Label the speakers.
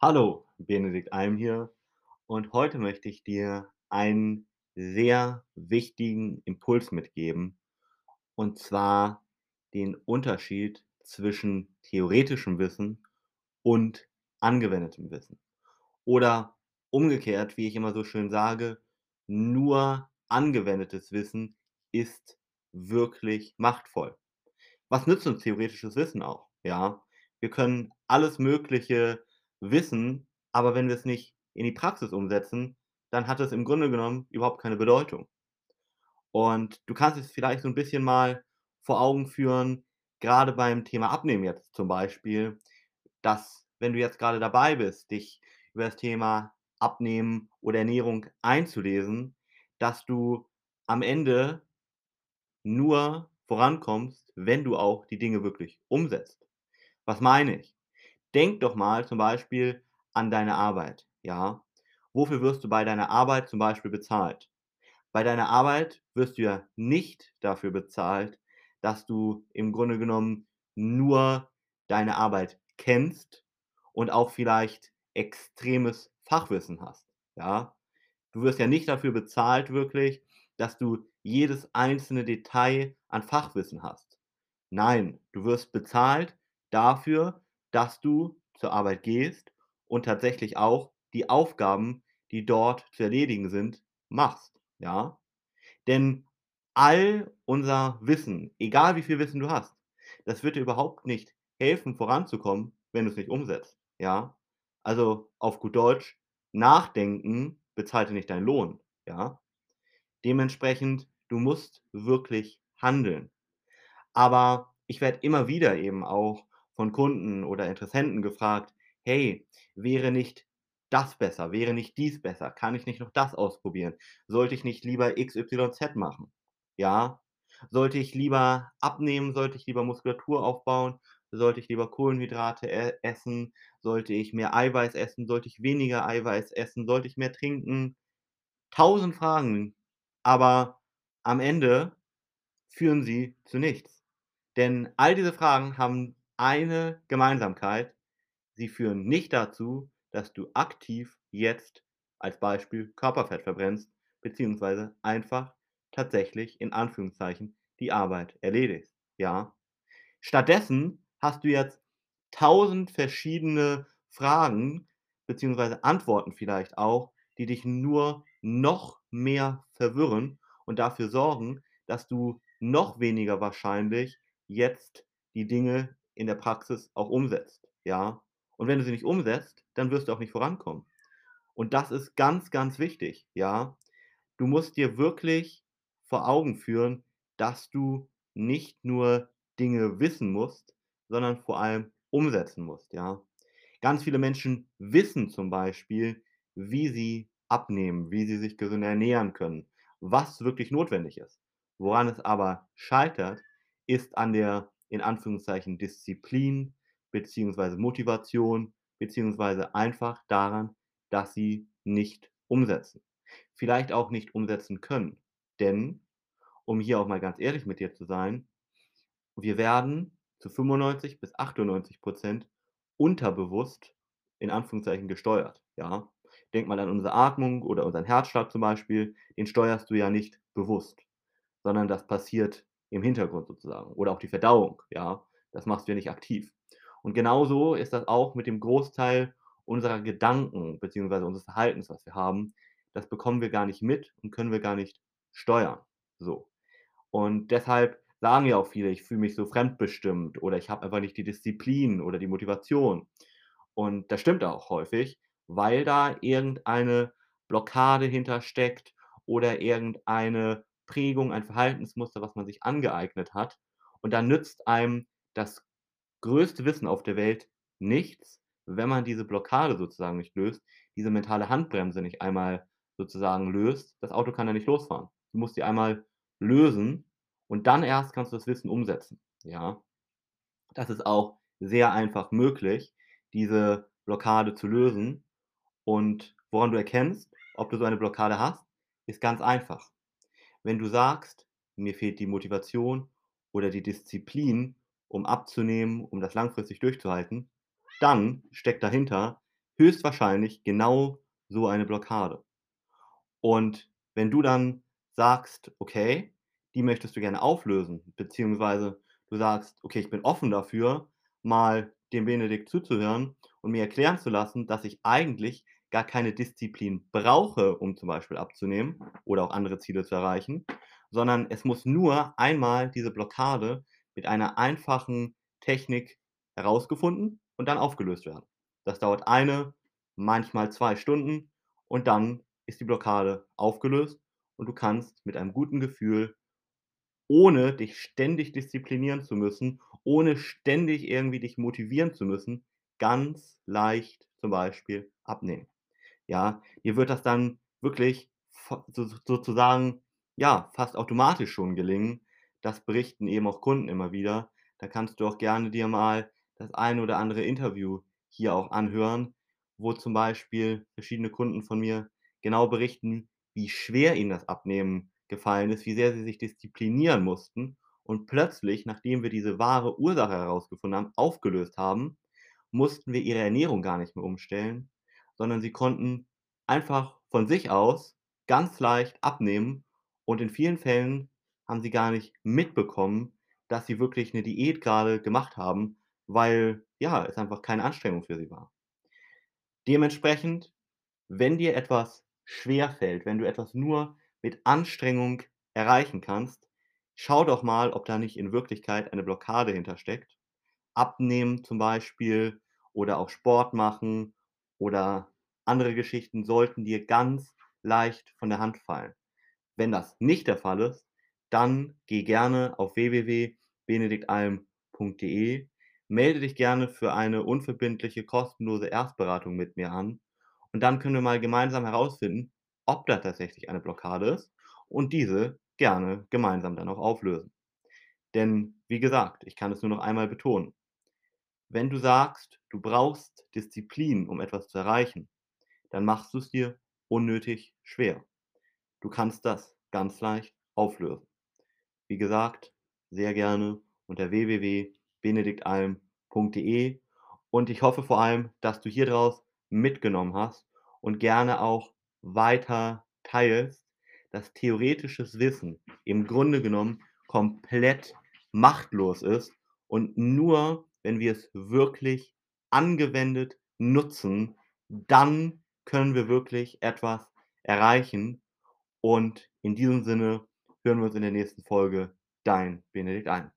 Speaker 1: Hallo, Benedikt Alm hier und heute möchte ich dir einen sehr wichtigen Impuls mitgeben, und zwar den Unterschied zwischen theoretischem Wissen und angewendetem Wissen. Oder umgekehrt, wie ich immer so schön sage: „Nur angewendetes Wissen ist wirklich machtvoll.“ Was nützt uns theoretisches Wissen auch, ja? Wir können alles Mögliche wissen, aber wenn wir's nicht in die Praxis umsetzen, dann hat es im Grunde genommen überhaupt keine Bedeutung. Und du kannst es vielleicht so 'n bisschen mal vor Augen führen, grade beim Thema Abnehmen jetzt zum Beispiel, dass, wenn du jetzt grade dabei bist, dich über das Thema Abnehmen oder Ernährung einzulesen, dass du am Ende nur vorankommst, wenn du auch die Dinge wirklich umsetzt. Was meine ich? Denk doch mal zum Beispiel an deine Arbeit, ja? Wofür wirst du bei deiner Arbeit zum Beispiel bezahlt? Bei deiner Arbeit wirst du ja nicht dafür bezahlt, dass du im Grunde genommen nur deine Arbeit kennst und auch vielleicht extremes Fachwissen hast, ja? Du wirst ja nicht dafür bezahlt wirklich, dass du jedes einzelne Detail an Fachwissen hast. Nein, du wirst bezahlt dafür, dass du zur Arbeit gehst und tatsächlich auch die Aufgaben, die dort zu erledigen sind, machst, ja? Denn all unser Wissen, egal wie viel Wissen du hast, das wird dir überhaupt nicht helfen, voranzukommen, wenn du's nicht umsetzt, ja? Also, auf gut Deutsch: Nachdenken bezahlt dir nicht deinen Lohn, ja? Dementsprechend, du musst wirklich handeln. Aber ich werde immer wieder eben auch von Kunden oder Interessenten gefragt: „Hey, wäre nicht das besser? Wäre nicht dies besser? Kann ich nicht noch das ausprobieren? Sollte ich nicht lieber XYZ machen?“ Ja? Sollte ich lieber abnehmen? Sollte ich lieber Muskulatur aufbauen? Sollte ich lieber Kohlenhydrate e essen? Sollte ich mehr Eiweiß essen? Sollte ich weniger Eiweiß essen? Sollte ich mehr trinken? 1.000 Fragen, aber am Ende führen sie zu nichts. Denn all diese Fragen haben eine Gemeinsamkeit: Sie führen nicht dazu, dass du aktiv jetzt als Beispiel Körperfett verbrennst, beziehungsweise einfach tatsächlich in Anführungszeichen die Arbeit erledigst, ja? Stattdessen hast du jetzt 1.000 verschiedene Fragen beziehungsweise Antworten vielleicht auch, die dich nur noch mehr verwirren und dafür sorgen, dass du noch weniger wahrscheinlich jetzt die Dinge in der Praxis auch umsetzt, ja? Und wenn du sie nicht umsetzt, dann wirst du auch nicht vorankommen. Und das ist ganz, ganz wichtig, ja? Du musst dir wirklich vor Augen führen, dass du nicht nur Dinge wissen musst, sondern vor allem umsetzen musst, ja? Ganz viele Menschen wissen zum Beispiel, wie sie abnehmen, wie sie sich gesünder ernähren können, was wirklich notwendig ist. Woran es aber scheitert, ist an der, in Anführungszeichen, Disziplin beziehungsweise Motivation beziehungsweise einfach daran, dass sie nicht umsetzen. Vielleicht auch nicht umsetzen können, denn, um hier auch mal ganz ehrlich mit dir zu sein, wir werden zu 95 bis 98 % unterbewusst in Anführungszeichen gesteuert, ja? Denk mal an unsere Atmung oder unseren Herzschlag zum Beispiel, den steuerst du ja nicht bewusst, sondern das passiert im Hintergrund sozusagen oder auch die Verdauung, ja? Das machst du ja nicht aktiv. Und genauso ist das auch mit dem Großteil unserer Gedanken beziehungsweise unseres Verhaltens, was wir haben. Das bekommen wir gar nicht mit und können wir gar nicht steuern, so. Und deshalb sagen ja auch viele: „Ich fühle mich so fremdbestimmt“ oder „Ich habe einfach nicht die Disziplin oder die Motivation.“ Und das stimmt auch häufig, weil da irgendeine Blockade hintersteckt oder irgendeine Prägung, ein Verhaltensmuster, was man sich angeeignet hat. Und dann nützt einem das größte Wissen auf der Welt nichts, wenn man diese Blockade sozusagen nicht löst, diese mentale Handbremse nicht einmal sozusagen löst. Das Auto kann dann nicht losfahren. Du musst die einmal lösen und dann erst kannst du das Wissen umsetzen, ja? Das ist auch sehr einfach möglich, diese Blockade zu lösen. Und woran du erkennst, ob du so eine Blockade hast, ist ganz einfach. Wenn du sagst: „Mir fehlt die Motivation oder die Disziplin, um abzunehmen, um das langfristig durchzuhalten“, dann steckt dahinter, höchstwahrscheinlich genau so eine Blockade. Und wenn du dann sagst: „Okay, die möchtest du gerne auflösen“, beziehungsweise du sagst: „Okay, ich bin offen dafür, mal dem Benedikt zuzuhören und mir erklären zu lassen, dass ich eigentlich gar keine Disziplin brauche, um zum Beispiel abzunehmen oder auch andere Ziele zu erreichen, sondern es muss nur einmal diese Blockade mit einer einfachen Technik herausgefunden und dann aufgelöst werden.“ Das dauert 1, manchmal 2 Stunden und dann ist die Blockade aufgelöst und du kannst mit einem guten Gefühl, ohne dich ständig disziplinieren zu müssen, ohne ständig irgendwie dich motivieren zu müssen, ganz leicht zum Beispiel abnehmen. Ja, dir wird das dann wirklich sozusagen, ja, fast automatisch schon gelingen. Das berichten eben auch Kunden immer wieder. Da kannst du auch gerne dir mal das ein oder andere Interview hier auch anhören, wo zum Beispiel verschiedene Kunden von mir genau berichten, wie schwer ihnen das Abnehmen gefallen ist, wie sehr sie sich disziplinieren mussten und plötzlich, nachdem wir diese wahre Ursache herausgefunden haben, aufgelöst haben, mussten wir ihre Ernährung gar nicht mehr umstellen, sondern sie konnten einfach von sich aus ganz leicht abnehmen und in vielen Fällen haben sie gar nicht mitbekommen, dass sie wirklich 'ne Diät grade gemacht haben, weil, ja, es einfach keine Anstrengung für sie war. Dementsprechend, wenn dir etwas schwerfällt, wenn du etwas nur mit Anstrengung erreichen kannst, schau doch mal, ob da nicht in Wirklichkeit eine Blockade hintersteckt. Abnehmen zum Beispiel oder auch Sport machen oder andere Geschichten sollten dir ganz leicht von der Hand fallen. Wenn das nicht der Fall ist, dann geh gerne auf www.benediktalm.de, melde dich gerne für eine unverbindliche, kostenlose Erstberatung mit mir an und dann können wir mal gemeinsam herausfinden, ob da tatsächlich eine Blockade ist und diese gerne gemeinsam dann auch auflösen. Denn wie gesagt, ich kann es nur noch einmal betonen: Wenn du sagst, du brauchst Disziplin, um etwas zu erreichen, dann machst du's dir unnötig schwer. Du kannst das ganz leicht auflösen. Wie gesagt, sehr gerne unter www.benediktalm.de und ich hoffe vor allem, dass du hier draus mitgenommen hast und gerne auch weiter teilst, dass theoretisches Wissen im Grunde genommen komplett machtlos ist und nur, wenn wir es wirklich angewendet nutzen, dann können wir wirklich etwas erreichen. Und in diesem Sinne hören wir uns in der nächsten Folge. Dein Benedikt Alm.